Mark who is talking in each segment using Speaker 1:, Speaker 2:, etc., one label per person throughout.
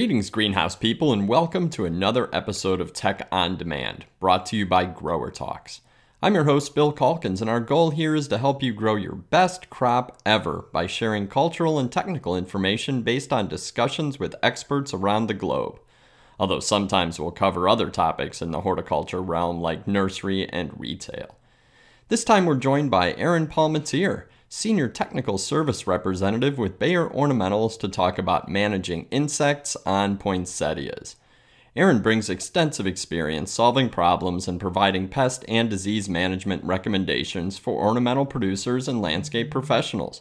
Speaker 1: Greetings, greenhouse people, and welcome to another episode of Tech on Demand, brought to you by Grower Talks. I'm your host, Bill Calkins, and our goal here is to help you grow your best crop ever by sharing cultural and technical information based on discussions with experts around the globe. Although sometimes we'll cover other topics in the horticulture realm like nursery and retail. This time we're joined by Aaron Palmateer, Senior Technical Service Representative with Bayer Ornamentals to talk about managing insects on poinsettias. Aaron brings extensive experience solving problems and providing pest and disease management recommendations for ornamental producers and landscape professionals.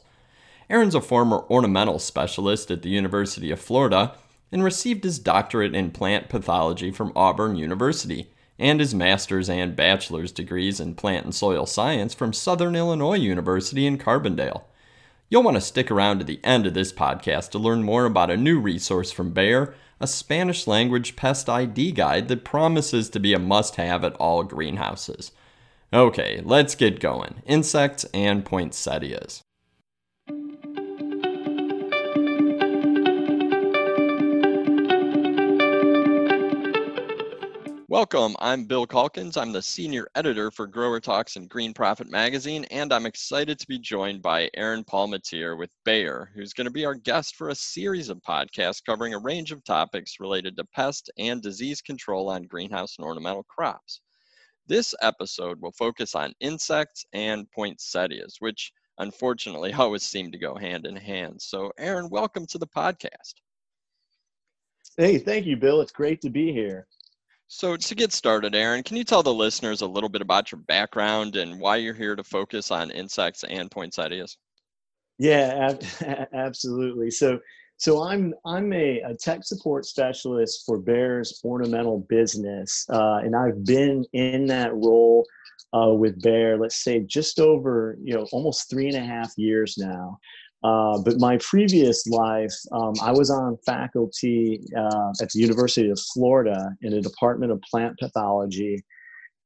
Speaker 1: Aaron's a former ornamental specialist at the University of Florida and received his doctorate in plant pathology from Auburn University and his master's and bachelor's degrees in plant and soil science from Southern Illinois University in Carbondale. You'll want to stick around to the end of this podcast to learn more about a new resource from Bayer, a Spanish language pest ID guide that promises to be a must have at all greenhouses. Okay, let's get going. Insects and poinsettias. Welcome. I'm Bill Calkins. I'm the senior editor for Grower Talks and Green Profit Magazine, and I'm excited to be joined by Aaron Palmateer with Bayer, who's going to be our guest for a series of podcasts covering a range of topics related to pest and disease control on greenhouse and ornamental crops. This episode will focus on insects and poinsettias, which unfortunately always seem to go hand in hand. So, Aaron, welcome to the podcast.
Speaker 2: Hey, thank you, Bill. It's great to be here.
Speaker 1: So, to get started, Aaron, can you tell the listeners a little bit about your background and why you're here to focus on insects and poinsettias?
Speaker 2: Yeah, ab- absolutely. So, so I'm I'm a, a, tech support specialist for Bayer's ornamental business, uh, and I've been in that role uh, with Bear, let's say, just over you know almost three and a half years now. Uh, but my previous life, um, I was on faculty uh, at the University of Florida in a department of plant pathology.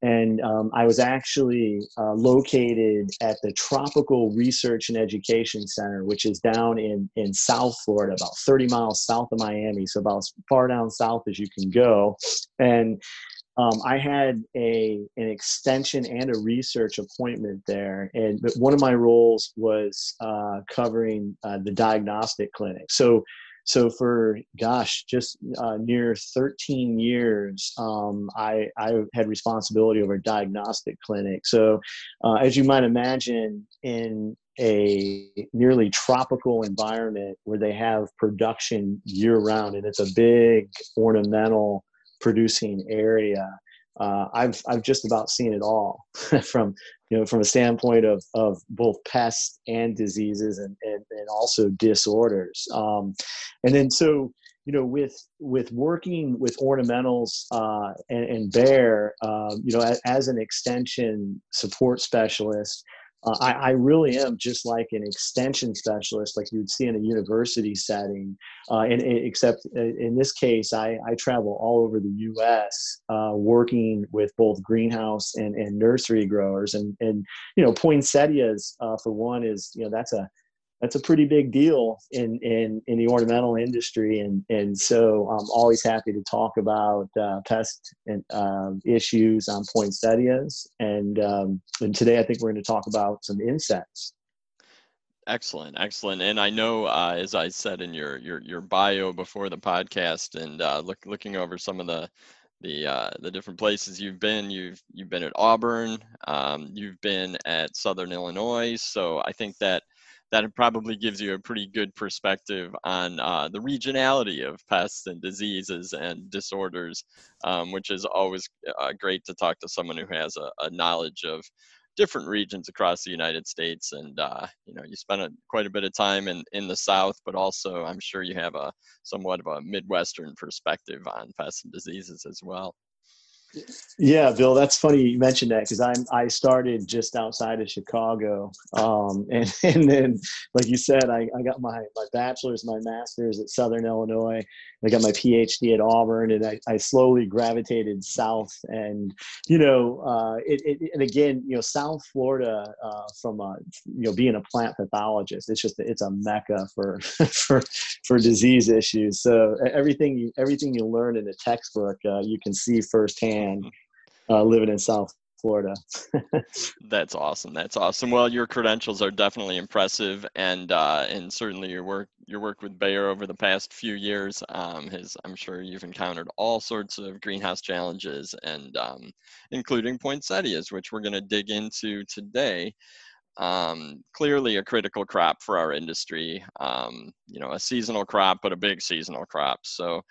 Speaker 2: And um, I was actually uh, located at the Tropical Research and Education Center, which is down in, in South Florida, about 30 miles south of Miami, so about as far down south as you can go. And um, I had a an extension and a research appointment there, and but one of my roles was uh, covering uh, the diagnostic clinic. So, so for gosh, just uh, near 13 years, um, I I had responsibility over a diagnostic clinic. So, uh, as you might imagine, in a nearly tropical environment where they have production year round, and it's a big ornamental producing area. Uh, I've I've just about seen it all from you know from a standpoint of of both pests and diseases and and, and also disorders. Um, and then so you know with with working with ornamentals uh, and, and Bayer, uh, you know as, as an extension support specialist uh, I, I, really am just like an extension specialist, like you would see in a university setting. Uh, and, and, except uh, in this case, I, I travel all over the U.S. Uh, working with both greenhouse and, and nursery growers. And and you know, poinsettias uh, for one is you know that's a that's a pretty big deal in in in the ornamental industry and and so i'm always happy to talk about uh, pest and um, issues on poinsettias and um, and today i think we're going to talk about some insects
Speaker 1: excellent excellent and i know uh, as i said in your your your bio before the podcast and uh, look, looking over some of the the uh, the different places you've been. You've you've been at Auburn. Um, you've been at Southern Illinois. So I think that that probably gives you a pretty good perspective on uh, the regionality of pests and diseases and disorders, um, which is always uh, great to talk to someone who has a, a, knowledge of different regions across the United States. And uh, you know, you spent a, quite a bit of time in in the South, but also I'm sure you have a somewhat of a Midwestern perspective on pests and diseases as well.
Speaker 2: Yeah, Bill, that's funny you mentioned that because I'm I started just outside of Chicago, um, and and then like you said, I, I got my my bachelor's, my master's at Southern Illinois. I got my PhD at Auburn, and I, I slowly gravitated south. And you know, uh, it, it, and again, you know, South Florida uh, from a you know being a plant pathologist, it's just it's a mecca for for for disease issues. So everything you everything you learn in a textbook, uh, you can see firsthand uh, living in South Florida.
Speaker 1: That's awesome. That's awesome. Well, your credentials are definitely impressive, and uh, and certainly your work your work with Bayer over the past few years um, has I'm sure you've encountered all sorts of greenhouse challenges, and um, including poinsettias, which we're going to dig into today. Um, clearly, a critical crop for our industry. Um, you know, a seasonal crop, but a big seasonal crop. So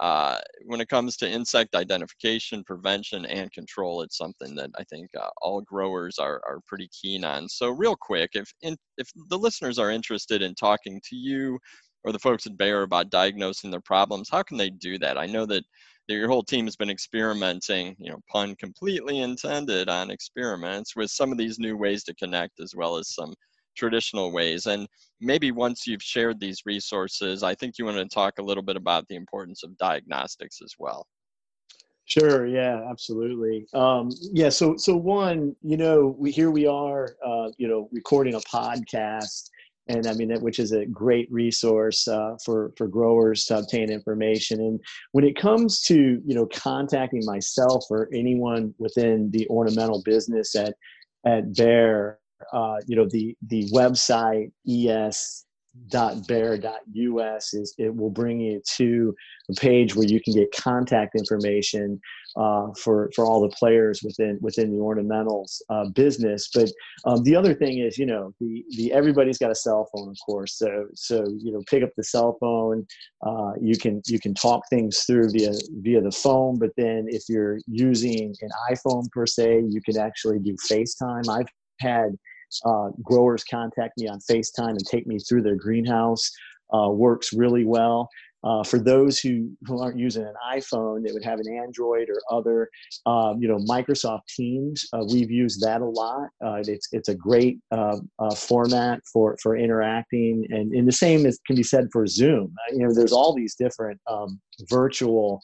Speaker 1: uh, when it comes to insect identification, prevention, and control, it's something that I think uh, all growers are, are pretty keen on. So, real quick, if in, if the listeners are interested in talking to you or the folks at Bayer about diagnosing their problems, how can they do that? I know that, that your whole team has been experimenting, you know, pun completely intended on experiments with some of these new ways to connect, as well as some traditional ways. And maybe once you've shared these resources, I think you want to talk a little bit about the importance of diagnostics as well.
Speaker 2: Sure. Yeah. Absolutely. Um, yeah. So, so one, you know, we here we are, uh, you know, recording a podcast, and I mean, which is a great resource uh, for for growers to obtain information. And when it comes to you know contacting myself or anyone within the ornamental business at at Bayer, uh, you know the the website es.bayer.us is it will bring you to a page where you can get contact information uh, for for all the players within within the ornamentals uh, business. But um, the other thing is, you know, the the everybody's got a cell phone, of course. So so you know, pick up the cell phone. Uh, you can you can talk things through via via the phone. But then if you're using an iPhone per se, you can actually do FaceTime. I've had uh, growers contact me on FaceTime and take me through their greenhouse. Uh, works really well. Uh, for those who, who aren't using an iPhone, they would have an Android or other, um, you know, Microsoft Teams. Uh, we've used that a lot. Uh, it's it's a great uh, uh, format for for interacting, and, and the same as can be said for Zoom. Uh, you know, there's all these different um, virtual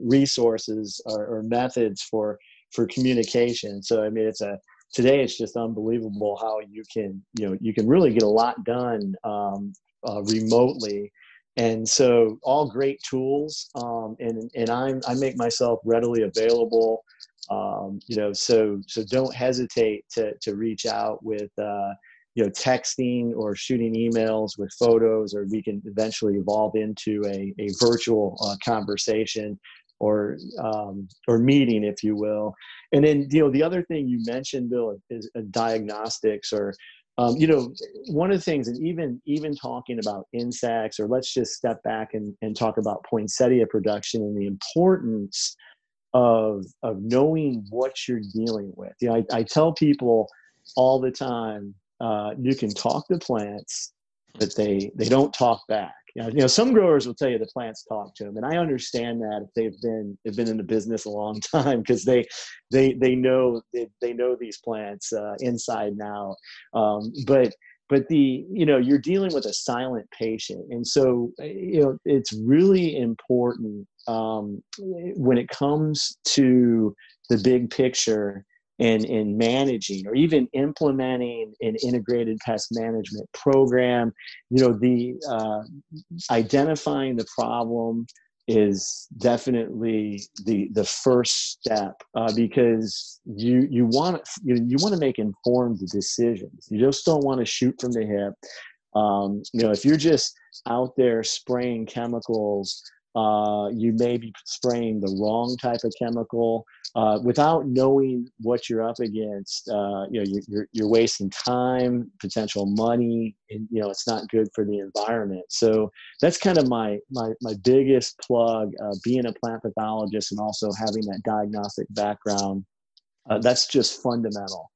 Speaker 2: resources or, or methods for for communication. So I mean, it's a today it's just unbelievable how you can you know you can really get a lot done um, uh, remotely. And so all great tools um, and and I'm, i make myself readily available. Um, you know so so don't hesitate to to reach out with uh, you know texting or shooting emails with photos or we can eventually evolve into a, a virtual uh, conversation or um, or meeting, if you will. And then you know the other thing you mentioned, Bill, is uh, diagnostics or um, you know one of the things and even even talking about insects or let's just step back and, and talk about poinsettia production and the importance of of knowing what you're dealing with you know i, I tell people all the time uh, you can talk to plants but they they don't talk back you know, you know, some growers will tell you the plants talk to them, and I understand that if they've been they've been in the business a long time because they they they know they, they know these plants uh, inside out. Um, but but the you know you're dealing with a silent patient, and so you know it's really important um, when it comes to the big picture in, in managing or even implementing an integrated pest management program. You know the uh, identifying the problem is definitely the the first step uh, because you you want you, you want to make informed decisions. You just don't want to shoot from the hip. Um, you know if you're just out there spraying chemicals uh, you may be spraying the wrong type of chemical uh, without knowing what you're up against. Uh, you know, you're, you're wasting time, potential money, and you know it's not good for the environment. So that's kind of my my my biggest plug. Uh, being a plant pathologist and also having that diagnostic background, uh, that's just fundamental.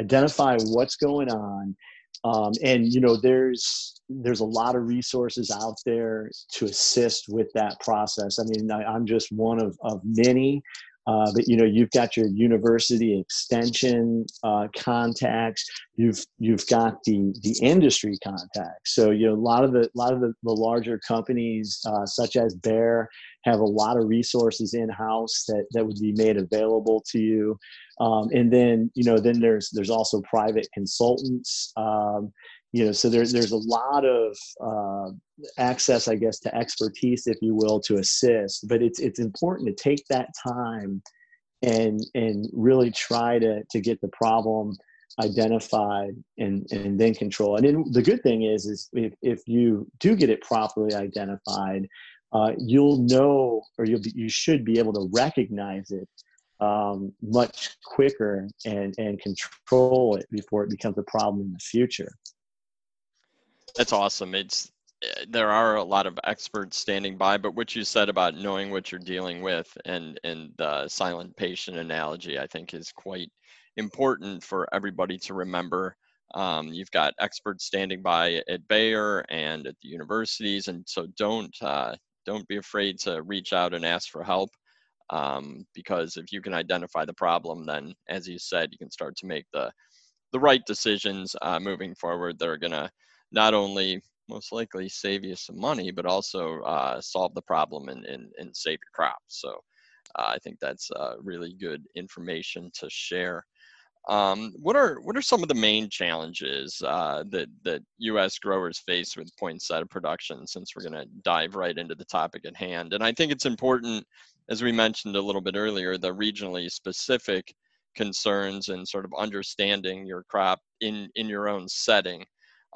Speaker 2: Identify what's going on um, and you know there's there's a lot of resources out there to assist with that process i mean I, am just one of, of many uh, but you know you've got your university extension uh, contacts. You've you've got the the industry contacts. So you know a lot of the a lot of the, the larger companies uh, such as Bayer, have a lot of resources in house that that would be made available to you. Um, and then you know then there's there's also private consultants um, you know so there's there's a lot of uh, access i guess to expertise if you will to assist but it's it's important to take that time and and really try to to get the problem identified and and then control and then the good thing is is if, if you do get it properly identified uh, you'll know or you'll be, you should be able to recognize it um, much quicker and and control it before it becomes a problem in the future
Speaker 1: that's awesome. It's eh, there are a lot of experts standing by, but what you said about knowing what you're dealing with and and the silent patient analogy, I think, is quite important for everybody to remember. Um, you've got experts standing by at Bayer and at the universities, and so don't uh, don't be afraid to reach out and ask for help. Um, because if you can identify the problem, then, as you said, you can start to make the the right decisions uh, moving forward that are going to not only most likely save you some money, but also uh, solve the problem and, and, and save your crop. So uh, I think that's uh, really good information to share. Um, what are what are some of the main challenges uh, that that U.S. growers face with poinsettia production? Since we're going to dive right into the topic at hand, and I think it's important, as we mentioned a little bit earlier, the regionally specific concerns and sort of understanding your crop in in your own setting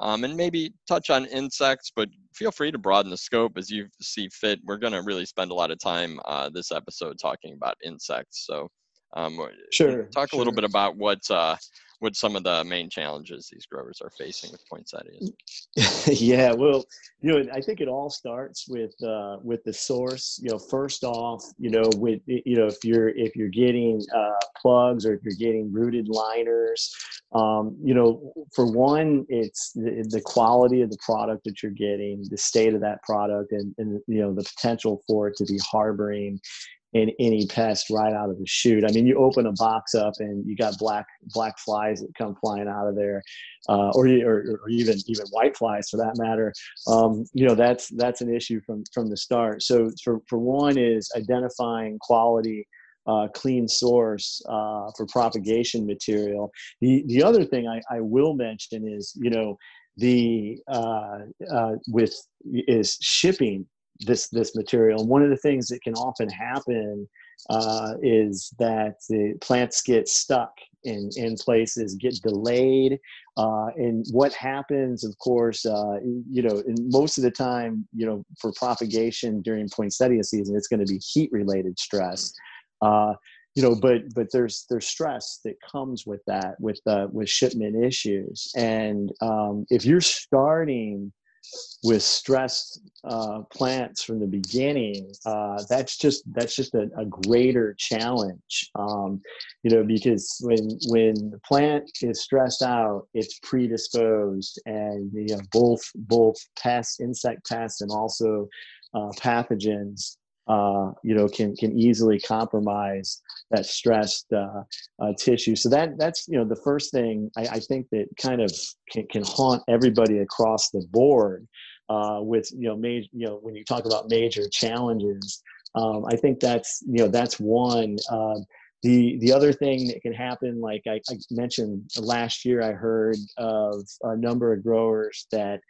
Speaker 1: um, and maybe touch on insects, but feel free to broaden the scope as you see fit. We're going to really spend a lot of time uh, this episode talking about insects. So, um,
Speaker 2: sure.
Speaker 1: Talk
Speaker 2: sure.
Speaker 1: a little bit about what uh, what some of the main challenges these growers are facing with poinsettias.
Speaker 2: yeah, well, you know, I think it all starts with uh, with the source. You know, first off, you know, with you know, if you're if you're getting uh, plugs or if you're getting rooted liners, um, you know, for one, it's the, the quality of the product that you're getting, the state of that product, and and you know, the potential for it to be harboring in any pest right out of the chute. I mean, you open a box up and you got black black flies that come flying out of there, uh, or, or, or even even white flies for that matter. Um, you know, that's that's an issue from from the start. So for for one is identifying quality. Uh, clean source uh, for propagation material. The the other thing I, I will mention is you know the uh, uh with is shipping this this material. And one of the things that can often happen uh, is that the plants get stuck in in places, get delayed, uh, and what happens, of course, uh, you know, most of the time, you know, for propagation during poinsettia season, it's going to be heat related stress. Uh, you know, but but there's there's stress that comes with that with uh, with shipment issues, and um, if you're starting with stressed uh, plants from the beginning, uh, that's just that's just a, a greater challenge. Um, you know, because when when the plant is stressed out, it's predisposed, and you know both both pests, insect pests, and also uh, pathogens uh, you know, can can easily compromise that stressed uh, uh, tissue. So that that's you know the first thing I, I think that kind of can, can haunt everybody across the board uh, with you know major you know when you talk about major challenges. Um, I think that's you know that's one. Uh, the the other thing that can happen, like I, I mentioned last year, I heard of a number of growers that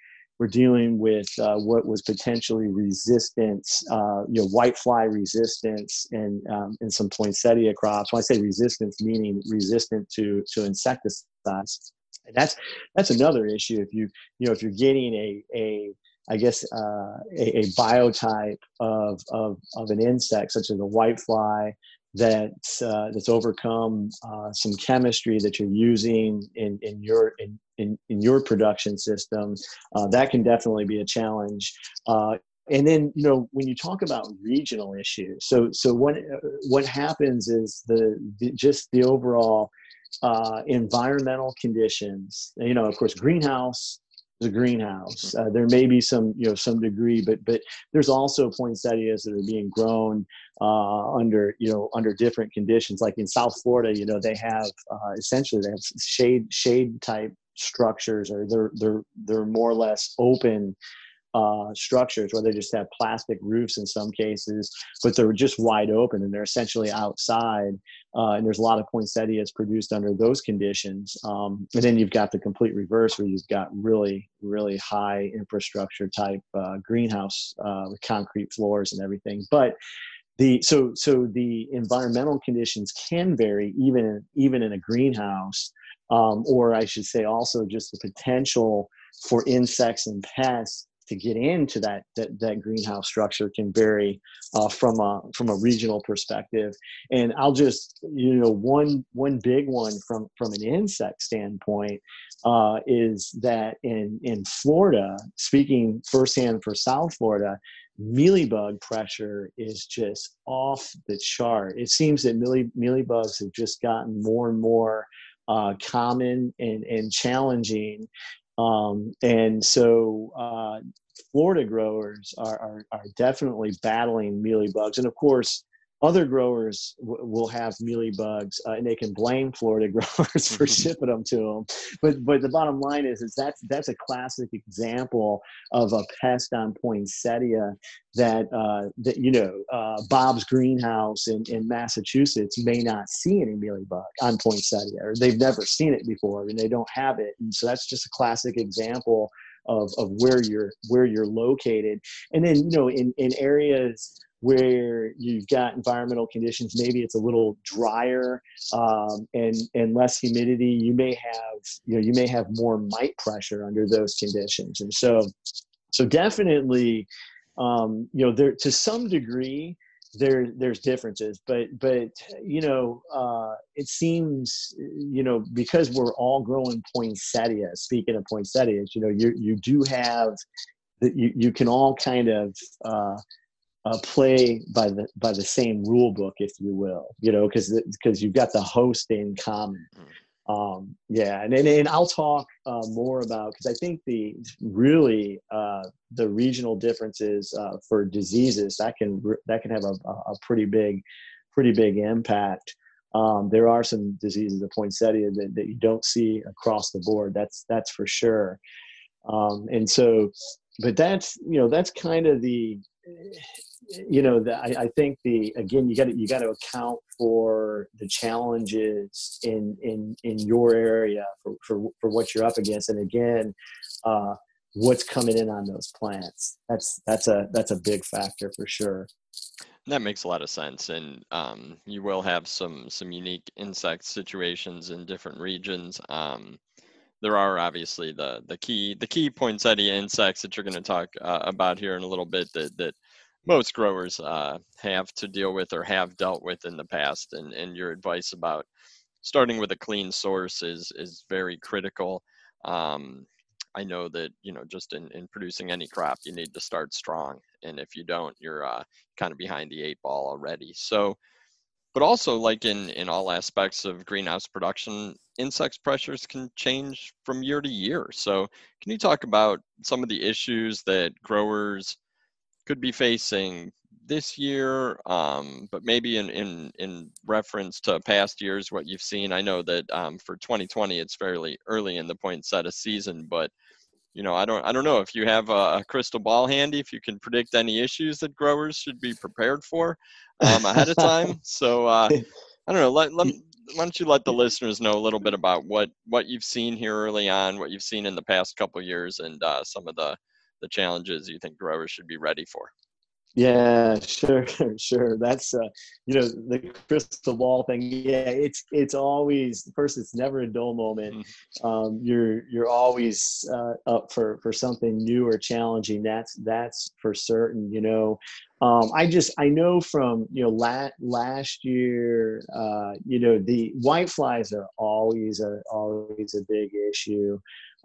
Speaker 2: we're dealing with uh, what was potentially resistance, uh, you know, whitefly resistance and um, in some poinsettia crops. When I say resistance, meaning resistant to to insecticides, and that's that's another issue. If you you know if you're getting a a I guess uh, a, a, biotype of, of, of an insect such as a whitefly that's uh, that's overcome uh, some chemistry that you're using in, in your in, in, in your production system uh, that can definitely be a challenge. Uh, and then you know when you talk about regional issues so so what what happens is the, the just the overall uh, environmental conditions you know of course greenhouse a greenhouse. Uh, there may be some, you know, some degree, but but there's also poinsettias that are being grown uh, under, you know, under different conditions. Like in South Florida, you know, they have uh, essentially they have shade shade type structures, or they're they're they're more or less open uh, structures where they just have plastic roofs in some cases, but they're just wide open and they're essentially outside. Uh, and there's a lot of poinsettias produced under those conditions. Um, and then you've got the complete reverse where you've got really, really high infrastructure type uh, greenhouse uh, with concrete floors and everything. But the so so the environmental conditions can vary even even in a greenhouse, um, or I should say also just the potential for insects and pests to get into that that, that greenhouse structure can vary uh, from a from a regional perspective. And i'll just you know one one big one from from an insect standpoint uh, is that in in florida speaking firsthand for south florida mealybug pressure is just off the chart. It seems that mealy, mealybugs have just gotten more and more uh, common and, and challenging um, and so uh, Florida growers are, are, are, definitely battling mealy bugs. And of course, other growers w- will have mealy bugs uh, and they can blame Florida growers for shipping them to them. But, but the bottom line is, is that's, that's a classic example of a pest on poinsettia that, uh, that you know, uh, Bob's greenhouse in, in Massachusetts may not see any mealy bug on poinsettia or they've never seen it before and they don't have it. And so that's just a classic example of, of where you're where you're located and then you know in, in areas where you've got environmental conditions maybe it's a little drier um, and and less humidity you may have you know you may have more mite pressure under those conditions. And so so definitely um, you know there to some degree there there's differences but but you know uh, it seems you know because we're all growing poinsettia speaking of poinsettias you know you you do have that you, you can all kind of uh, uh, play by the by the same rule book if you will you know because because you've got the host in common. Mm um, yeah and, and, and i'll talk uh, more about because i think the really uh, the regional differences uh, for diseases that can that can have a, a pretty big pretty big impact. Um, there are some diseases of poinsettia that, that you don't see across the board that's that's for sure. Um, and so but that's you know that's kind of the you know, I, I, think the again, you got to you got to account for the challenges in in in your area for for, for what you're up against, and again, uh, what's coming in on those plants. That's that's a that's a big factor for sure.
Speaker 1: That makes a lot of sense, and um, you will have some some unique insect situations in different regions. Um, there are obviously the the key the key poinsettia insects that you're going to talk uh, about here in a little bit that that most growers uh, have to deal with or have dealt with in the past. And, and your advice about starting with a clean source is, is very critical. Um, I know that, you know, just in, in producing any crop, you need to start strong. And if you don't, you're uh, kind of behind the eight ball already. So, but also like in, in all aspects of greenhouse production, insects pressures can change from year to year. So can you talk about some of the issues that growers could be facing this year, um, but maybe in, in, in reference to past years, what you've seen. I know that um, for 2020, it's fairly early in the poinsettia season, but you know, I don't, I don't know if you have a, a, crystal ball handy, if you can predict any issues that growers should be prepared for um, ahead of time. So uh, I don't know. Let, let, why don't you let the listeners know a little bit about what what you've seen here early on, what you've seen in the past couple years, and uh, some of the the challenges you think growers should be ready for?
Speaker 2: Yeah, sure, sure. That's uh, you know the crystal ball thing. Yeah, it's it's always first. It's never a dull moment. Mm-hmm. Um, you're you're always uh, up for for something new or challenging. That's that's for certain. You know, um, I just I know from you know la- last year. Uh, you know the white flies are always a always a big issue.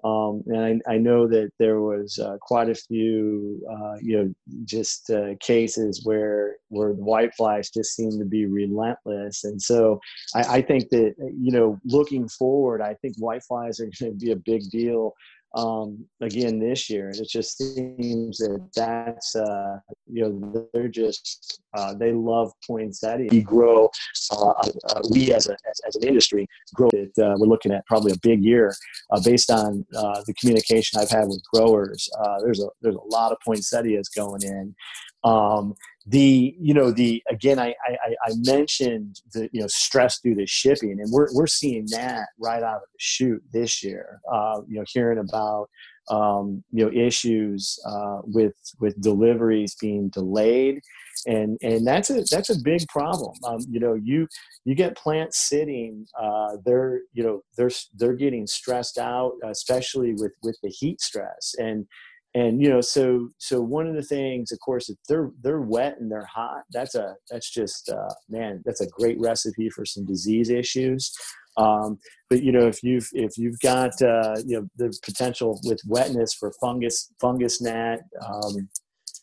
Speaker 2: Um, and I, I, know that there was uh, quite a few, uh, you know, just uh, cases where where the white flies just seem to be relentless. And so I, I think that you know, looking forward, I think white flies are going to be a big deal um, again this year. It just seems that that's uh, you know they're just uh, they love poinsettia. We grow, uh, uh, we as, a, as, as, an industry grow it. Uh, we're looking at probably a big year uh, based on the communication I've had with growers. there's a there's a lot of poinsettias going in. Um, the you know the again I, I I mentioned the you know stress due to shipping and we're we're seeing that right out of the chute this year. Uh, you know, hearing about um, you know issues uh, with with deliveries being delayed and and that's a that's a big problem um, you know you you get plants sitting uh, they're you know they're they're getting stressed out especially with with the heat stress and and you know so so one of the things of course if they're they're wet and they're hot that's a that's just uh, man that's a great recipe for some disease issues. Um, but you know if you've if you've got uh, you know the potential with wetness for fungus fungus gnat um,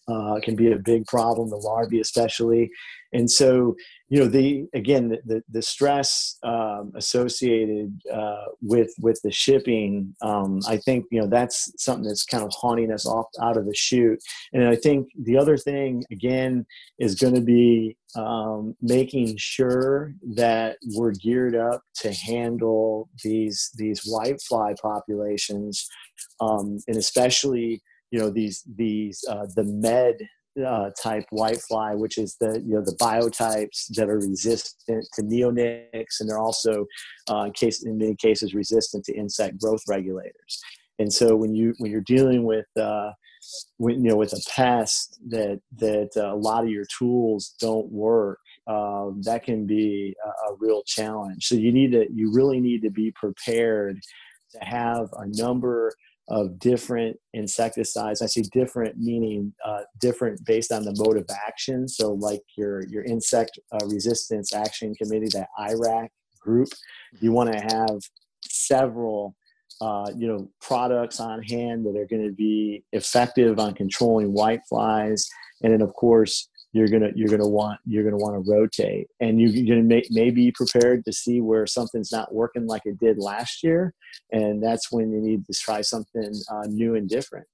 Speaker 2: uh, can be a big problem the larvae especially. And so you know the again the the, stress um, associated uh, with with the shipping um, i think you know that's something that's kind of haunting us off out of the chute. And i think the other thing again is going to be um, making sure that we're geared up to handle these these whitefly populations um, and especially you know these these uh, the med uh, type whitefly, which is the you know the biotypes that are resistant to neonics, and they're also, uh, in case in many cases, resistant to insect growth regulators. And so when you when you're dealing with uh, when, you know with a pest that that uh, a lot of your tools don't work, um, that can be a, a real challenge. So you need to you really need to be prepared to have a number of different insecticides. I see different meaning uh, different based on the mode of action. So, like your your insect uh, resistance action committee, that IRAC group, you want to have several. Uh, you know products on hand that are going to be effective on controlling white flies and then of course you're gonna you're gonna want you're gonna want to rotate. And you, are gonna may, may be prepared to see where something's not working like it did last year. And that's when you need to try something uh, new and different.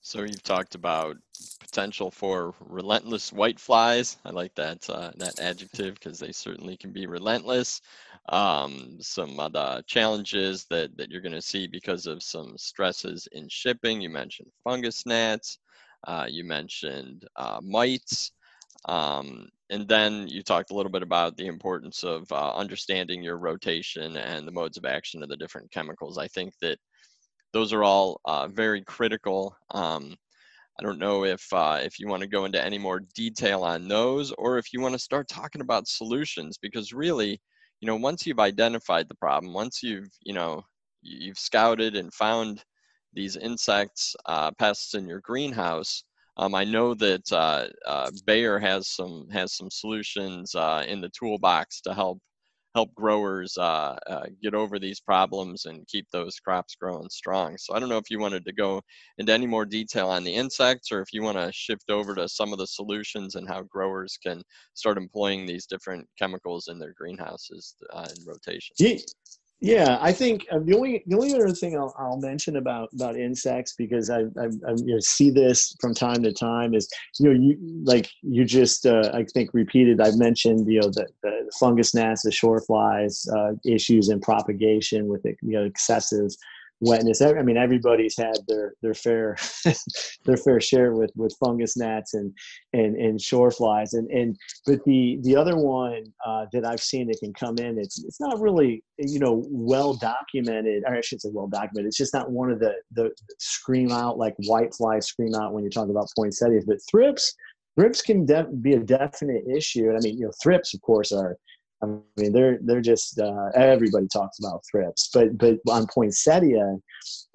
Speaker 1: So you've talked about potential for relentless white flies. I like that uh, that adjective because they certainly can be relentless. Um, some other challenges that, that you're going to see because of some stresses in shipping. You mentioned fungus gnats uh, you mentioned uh, mites. Um, and then you talked a little bit about the importance of uh, understanding your rotation and the modes of action of the different chemicals. I think that those are all uh, very critical. Um, I don't know if uh, if you want to go into any more detail on those, or if you want to start talking about solutions, because really, you know, once you've identified the problem, once you've you know you've scouted and found these insects, uh, pests in your greenhouse. Um, I know that uh, uh, Bayer has some has some solutions uh, in the toolbox to help help growers uh, uh, get over these problems and keep those crops growing strong. So I don't know if you wanted to go into any more detail on the insects, or if you want to shift over to some of the solutions and how growers can start employing these different chemicals in their greenhouses in rotation.
Speaker 2: Yeah. Yeah, I think uh, the only the only other thing I'll, I'll mention about about insects because I, I, I you know, see this from time to time is you know you like you just uh, I think repeated I've mentioned you know the, the fungus gnats the shore flies uh, issues in propagation with you know excessive wetness. I mean, everybody's had their their fair their fair share with with fungus gnats and and and shore flies. And and but the the other one uh, that I've seen that can come in, it's it's not really you know well documented. Or I should say well documented. It's just not one of the the scream out like white flies scream out when you're talking about poinsettias. But thrips thrips can def- be a definite issue. I mean, you know, thrips of course are I mean, they're they're just uh, everybody talks about thrips, but but on poinsettia,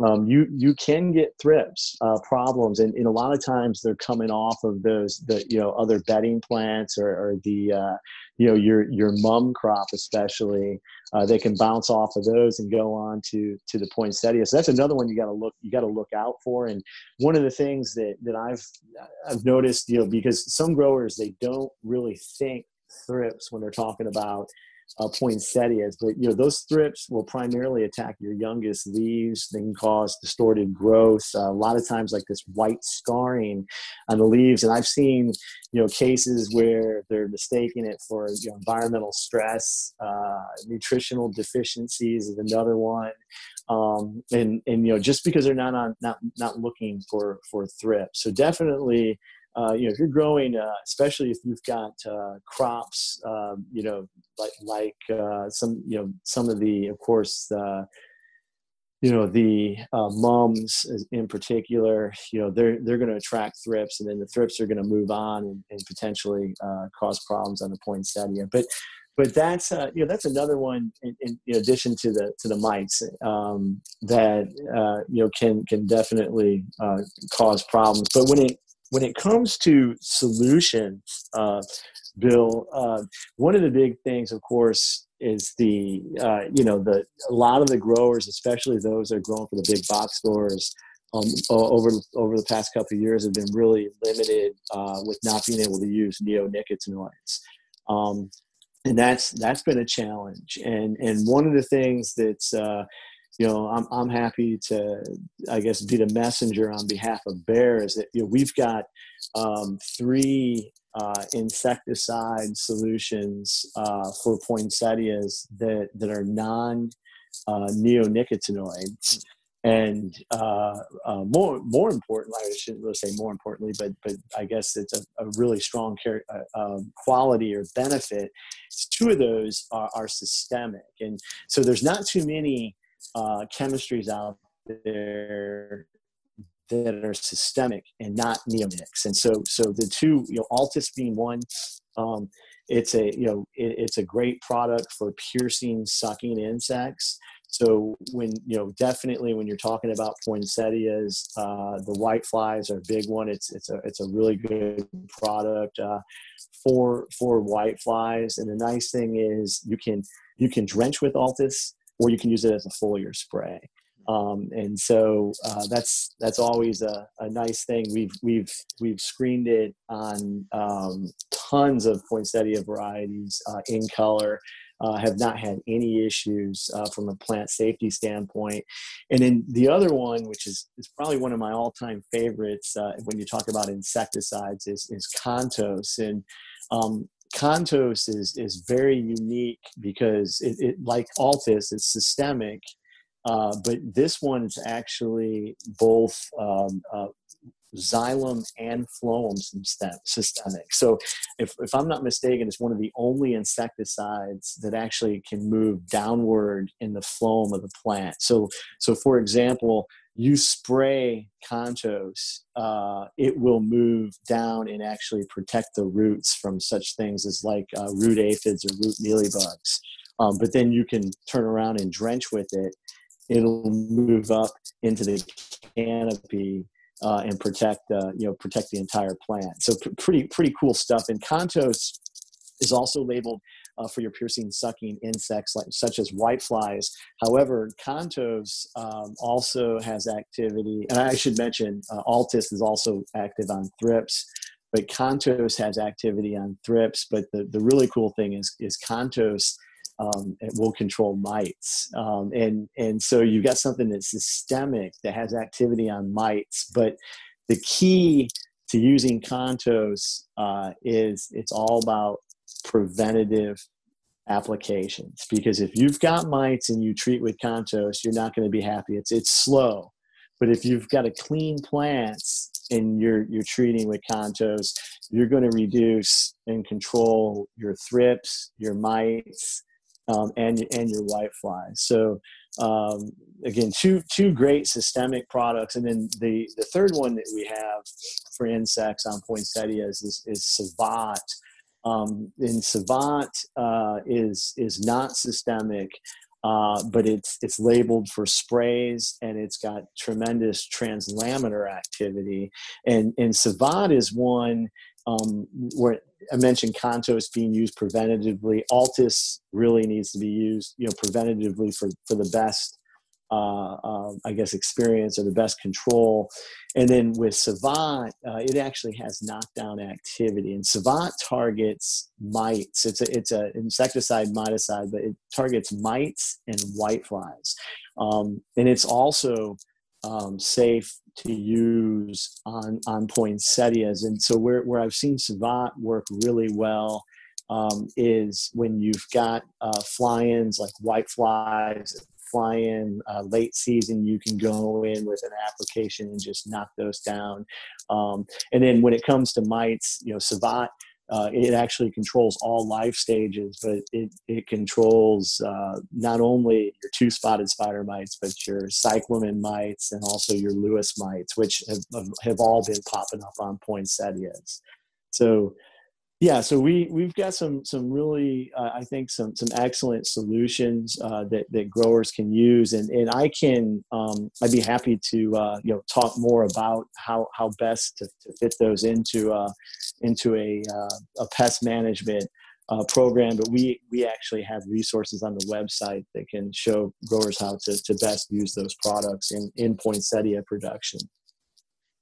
Speaker 2: um, you you can get thrips uh, problems, and, and a lot of times they're coming off of those the you know other bedding plants or, or the uh, you know your your mum crop especially. Uh, they can bounce off of those and go on to to the poinsettia. So that's another one you got to look you got to look out for. And one of the things that that I've I've noticed, you know, because some growers they don't really think thrips when they're talking about uh, poinsettias. But you know, those thrips will primarily attack your youngest leaves. They can cause distorted growth. Uh, a lot of times, like this white scarring on the leaves. And I've seen you know cases where they're mistaking it for you know, environmental stress. Uh, nutritional deficiencies is another one. Um, and and you know just because they're not on not not looking for for thrips. So definitely uh, you know, if you're growing, uh, especially if you've got uh, crops, um, you know, like like uh, some, you know, some of the, of course, you know, the uh, mums in particular, you know, they're they're going to attract thrips, and then the thrips are going to move on and, and potentially uh, cause problems on the poinsettia. But but that's uh, you know that's another one in, in, in, addition to the to the mites um, that uh, you know can can definitely uh, cause problems. But when it when it comes to solutions, uh, Bill, uh, one of the big things, of course, is the uh, you know the a lot of the growers, especially those that are growing for the big box stores, um, over over the past couple of years have been really limited uh, with not being able to use neonicotinoids. Um, and that's that's been a challenge and and one of the things that's uh, you know, I'm, I'm happy to, I guess, be the messenger on behalf of is that, you know, we've got um, three uh, insecticide solutions uh, for poinsettias that, that are non uh, neonicotinoids. And uh, uh, more, more important, I shouldn't really say more importantly, but, but I guess it's a, a really strong care, uh, um, quality or benefit. Two of those are, are systemic. And so there's not too many uh, chemistries out there that are systemic and not neonics. And so, so the two, you know, Altus being one, um, it's a, you know, it, it's a great product for piercing, sucking insects. So when, you know, definitely when you're talking about poinsettias, uh, the white flies are a big one. It's, it's a, it's a really good product, uh, for, for white flies. And the nice thing is you can, you can drench with Altus or you can use it as a foliar spray. Um, and so uh, that's that's always a, a, nice thing. We've we've we've screened it on um, tons of poinsettia varieties uh, in color. Uh, have not had any issues uh, from a plant safety standpoint. And then the other one, which is, is probably one of my all-time favorites uh, when you talk about insecticides, is, is Kontos. And um, Kontos is is very unique because it, it like Altus, it's systemic, uh, but this one is actually both um, uh, xylem and phloem systemic. So, if, if I'm not mistaken, it's one of the only insecticides that actually can move downward in the phloem of the plant. So, so for example, you spray Kontos, uh, it will move down and actually protect the roots from such things as like uh, root aphids or root mealybugs. Um, but then you can turn around and drench with it. It'll move up into the canopy uh, and protect, uh, you know, protect the entire plant. So pr- pretty pretty cool stuff. And Kontos is also labeled uh, for your piercing sucking insects like such as whiteflies. However, Kontos um, also has activity, and I should mention uh, Altus is also active on thrips, but Kontos has activity on thrips. But the, the really cool thing is is Kontos. Um, it will control mites. Um, and, and so you've got something that's systemic that has activity on mites. But the key to using Kontos uh, is it's all about preventative applications. Because if you've got mites and you treat with Kontos you're not going to be happy. It's it's slow. But if you've got a clean plants and you're you're treating with Kontos you're going to reduce and control your thrips your mites um, and and your white flies. So um, again two two great systemic products. And then the the third one that we have for insects on poinsettias is is savat um, Savant uh, is is not systemic, uh, but it's it's labeled for sprays and it's got tremendous translaminar activity. And and Savant is one um, where I mentioned Kontos being used preventatively. Altus really needs to be used, you know, preventatively for for the best uh, uh, I guess, experience or the best control. And then with Savant, uh, it actually has knockdown activity. And Savant targets mites. It's a it's an insecticide miticide, but it targets mites and whiteflies. Um, and it's also um, safe to use on on poinsettias. And so where where I've seen Savant work really well um, is when you've got uh, fly-ins like whiteflies fly in uh, late season, you can go in with an application and just knock those down. Um, and then when it comes to mites, you know, Savant, uh, it actually controls all life stages, but it, it controls uh, not only your two spotted spider mites, but your cyclamen mites and also your Lewis mites, which have, have all been popping up on poinsettias. So yeah, so we we've got some some really uh, I think some some excellent solutions uh, that that growers can use, and and I can um, I'd be happy to uh, you know talk more about how how best to, to fit those into uh, into a uh, a pest management uh, program. But we we actually have resources on the website that can show growers how to to best use those products in in poinsettia production.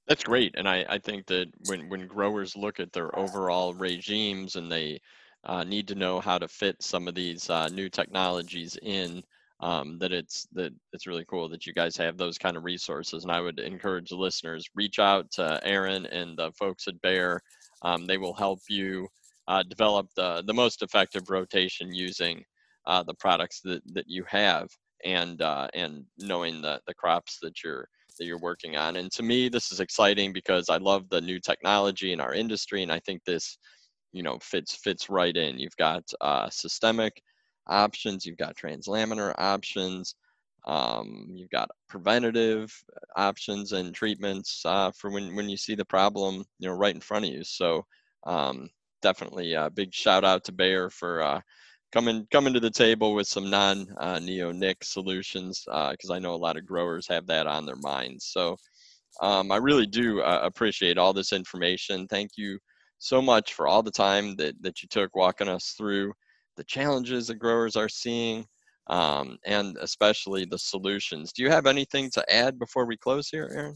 Speaker 1: That's great, and I, I think that when when growers look at their overall regimes and they uh, need to know how to fit some of these uh, new technologies in, um, that it's that it's really cool that you guys have those kind of resources. And I would encourage listeners reach out to Aaron and the folks at Bayer. Um, they will help you uh, develop the the most effective rotation using uh, the products that that you have and uh, and knowing the the crops that you're that you're working on. And to me, this is exciting because I love the new technology in our industry, and I think this, you know, fits fits right in. You've got uh, systemic options, you've got translaminar options, um, you've got preventative options and treatments uh, for when when you see the problem, you know, right in front of you. So um, definitely a big shout out to Bayer for uh, coming coming to the table with some non uh, neonic solutions because uh, I know a lot of growers have that on their minds. So um, I really do uh, appreciate all this information. Thank you so much for all the time that that you took walking us through the challenges that growers are seeing um, and especially the solutions. Do you have anything to add before we close here, Aaron?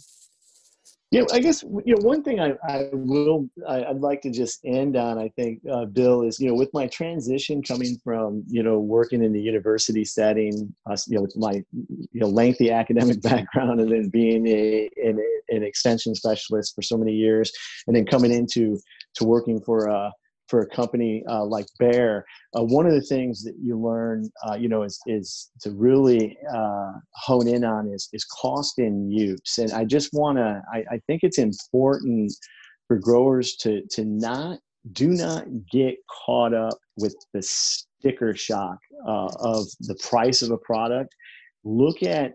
Speaker 2: Yeah, I guess you know one thing I, I will I, would like to just end on. I think uh, Bill is you know with my transition coming from you know working in the university setting, uh, you know with my you know lengthy academic background, and then being a an, an extension specialist for so many years, and then coming into to working for uh, for a company uh, like Bayer, uh, one of the things that you learn, uh, you know, is, is to really uh, hone in on is, is cost in use. And I just want to, I, I think it's important for growers to, to not, do not get caught up with the sticker shock uh, of the price of a product. Look at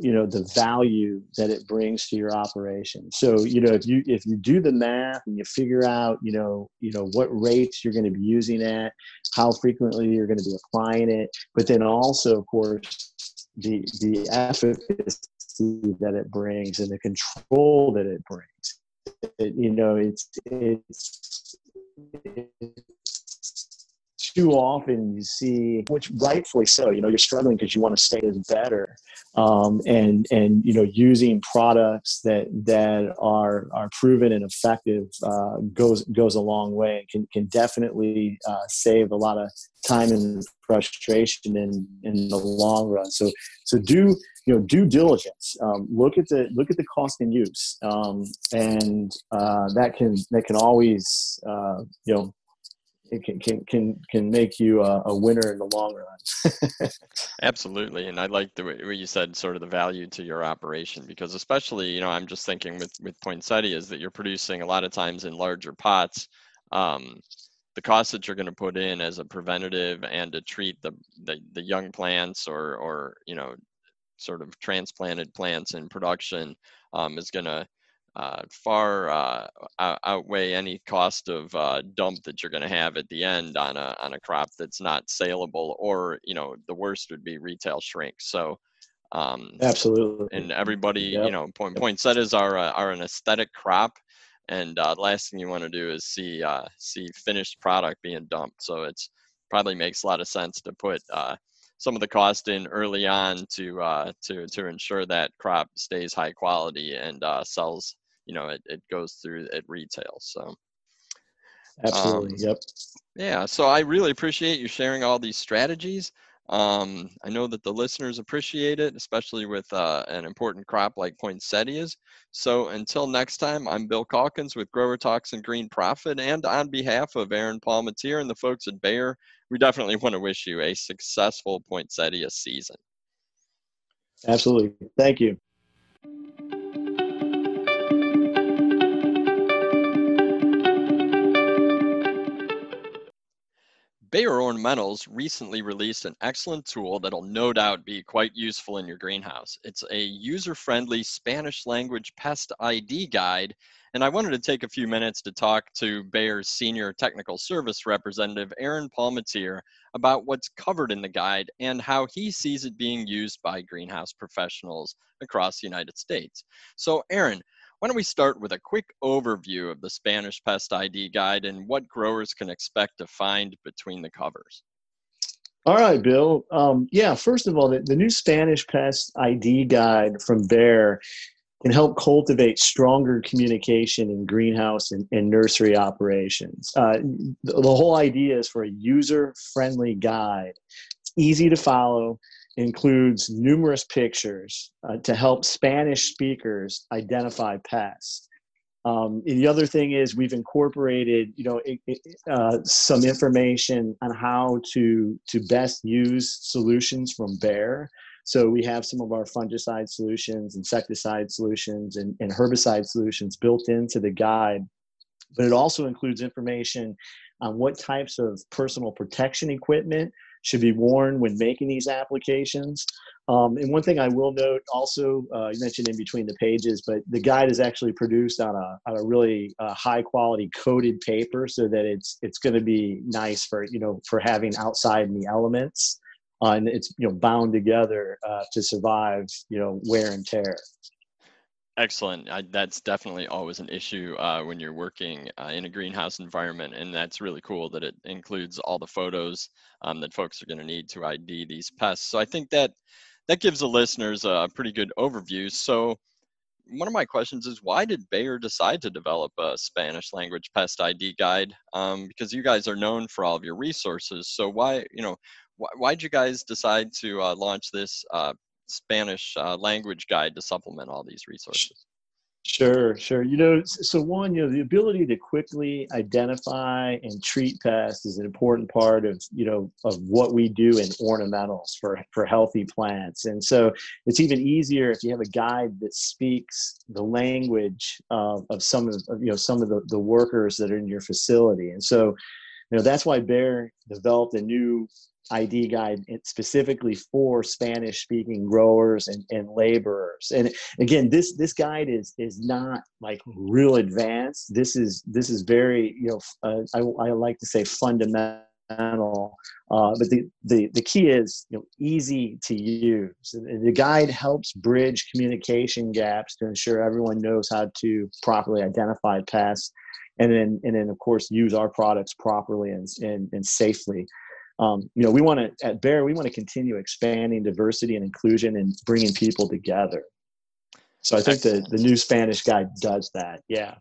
Speaker 2: you know the value that it brings to your operation. So you know if you if you do the math and you figure out you know you know what rates you're going to be using at how frequently you're going to be applying it but then also of course the the efficacy that it brings and the control that it brings. It, you know it's it's too often you see, which rightfully so, you know, you're struggling because you want to stay as better, um, and and you know, using products that that are are proven and effective uh, goes goes a long way. and Can can definitely uh, save a lot of time and frustration in in the long run. So so do you know due diligence. Um, look at the look at the cost and use, um, and uh, that can that can always uh, you know it can can can, can make you a, a winner in the long run.
Speaker 1: Absolutely, and I like the way you said sort of the value to your operation because especially you know I'm just thinking with with poinsettias that you're producing a lot of times in larger pots. Um, the cost that you're going to put in as a preventative and to treat the, the the young plants or or you know sort of transplanted plants in production um, is going to uh, far uh, outweigh any cost of uh, dump that you're going to have at the end on a on a crop that's not saleable, or you know the worst would be retail shrink. So
Speaker 2: um, absolutely,
Speaker 1: and everybody, yep. you know, point poinsettias are a, are an aesthetic crop, and uh, last thing you want to do is see uh, see finished product being dumped. So it's probably makes a lot of sense to put uh, some of the cost in early on to uh, to to ensure that crop stays high quality and uh, sells. You know, it, it goes through at retail. So
Speaker 2: absolutely, um, yep.
Speaker 1: Yeah, so I really appreciate you sharing all these strategies. Um, I know that the listeners appreciate it, especially with uh, an important crop like poinsettias. So until next time, I'm Bill Calkins with Grower Talks and Green Profit. And on behalf of Aaron Palmateer and the folks at Bayer, we definitely want to wish you a successful poinsettia season.
Speaker 2: Absolutely. Thank you.
Speaker 1: Bayer Ornamentals recently released an excellent tool that'll no doubt be quite useful in your greenhouse. It's a user-friendly Spanish language pest ID guide, and I wanted to take a few minutes to talk to Bayer's senior technical service representative, Aaron Palmateer, about what's covered in the guide and how he sees it being used by greenhouse professionals across the United States. So Aaron, why don't we start with a quick overview of the Spanish Pest ID Guide and what growers can expect to find between the covers?
Speaker 2: All right, Bill. Um, yeah, first of all, the, the new Spanish Pest ID Guide from Bayer can help cultivate stronger communication in greenhouse and, and nursery operations. Uh, the, the, whole idea is for a user friendly guide. It's easy to follow, includes numerous pictures uh, to help Spanish speakers identify pests. Um, the other thing is we've incorporated, you know, it, it, uh, some information on how to to best use solutions from Bayer. So we have some of our fungicide solutions, insecticide solutions, and, and herbicide solutions built into the guide. But it also includes information on what types of personal protection equipment should be worn when making these applications. Um, and one thing I will note also, uh, you mentioned in between the pages, but the guide is actually produced on a, on a really uh, high quality coated paper so that it's, it's going to be nice for, you know, for having outside in the elements. Uh, and it's, you know, bound together uh, to survive, you know, wear and tear.
Speaker 1: Excellent. I, that's definitely always an issue uh, when you're working uh, in a greenhouse environment, and that's really cool that it includes all the photos um, that folks are going to need to ID these pests. So I think that that gives the listeners a pretty good overview. So one of my questions is, why did Bayer decide to develop a Spanish language pest ID guide? Um, because you guys are known for all of your resources. So why, you know, why, why'd you guys decide to uh, launch this uh, Spanish uh, language guide to supplement all these resources?
Speaker 2: Sure, sure. You know, so one, you know, the ability to quickly identify and treat pests is an important part of, you know, of what we do in ornamentals for for healthy plants. And so it's even easier if you have a guide that speaks the language of, of some of, you know some of the, the workers that are in your facility. And so, you know, that's why Bayer developed a new ID guide specifically for Spanish speaking growers and, and laborers. And again, this this guide is is not like real advanced. This is this is very you know uh, I, I like to say fundamental. Uh, but the, the the key is you know easy to use. The guide helps bridge communication gaps to ensure everyone knows how to properly identify pests, and then and then of course use our products properly and and, and safely um, you know, we want to at Bayer, we want to continue expanding diversity and inclusion and bringing people together. So I think the the new Spanish guide does that. Yeah.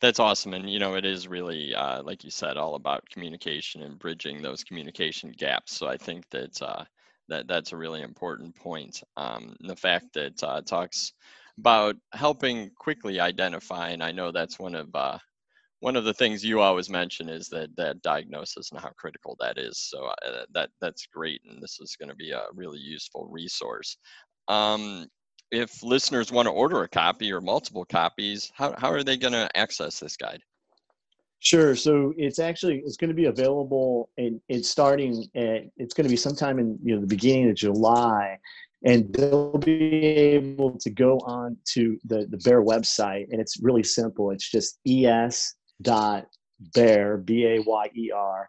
Speaker 1: That's awesome, and you know it is really, uh, like you said, all about communication and bridging those communication gaps. So I think that uh, that that's a really important point. Um, the fact that uh, talks about helping quickly identify, and I know that's one of uh, one of the things you always mention is that that diagnosis and how critical that is. So uh, that that's great, and this is going to be a really useful resource. Um, if listeners want to order a copy or multiple copies, how how are they going to access this guide?
Speaker 2: Sure. So it's actually it's going to be available, and it's starting. At, it's going to be sometime in you know the beginning of July, and they'll be able to go on to the the Bayer website, and it's really simple. It's just es dot bayer b a y e r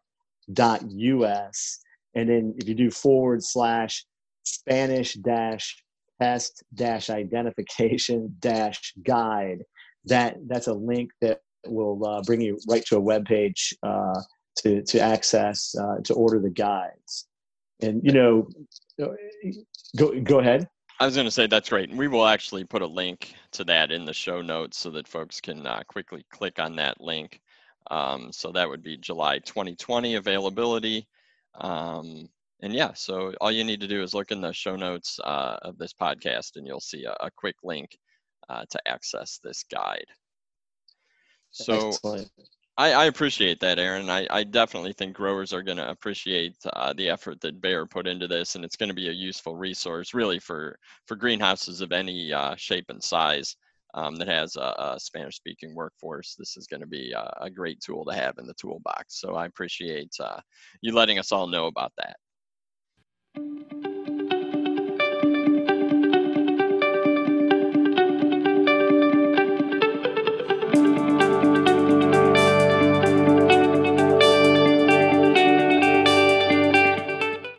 Speaker 2: dot us, and then if you do forward slash Spanish dash pest dash identification dash guide, that that's a link that will uh, bring you right to a web page uh, to to access uh, to order the guides. and you know, go go ahead.
Speaker 1: I was going to say that's great. We will actually put a link to that in the show notes so that folks can uh, quickly click on that link. Um, so that would be July 2020 availability. Um, and yeah, so all you need to do is look in the show notes uh, of this podcast and you'll see a, a quick link uh, to access this guide. So Excellent. I, I appreciate that, Aaron. I, I definitely think growers are going to appreciate uh, the effort that Bayer put into this, and it's going to be a useful resource, really, for for greenhouses of any uh, shape and size um, that has a, a Spanish-speaking workforce. This is going to be a, a, great tool to have in the toolbox. So I appreciate uh, you letting us all know about that.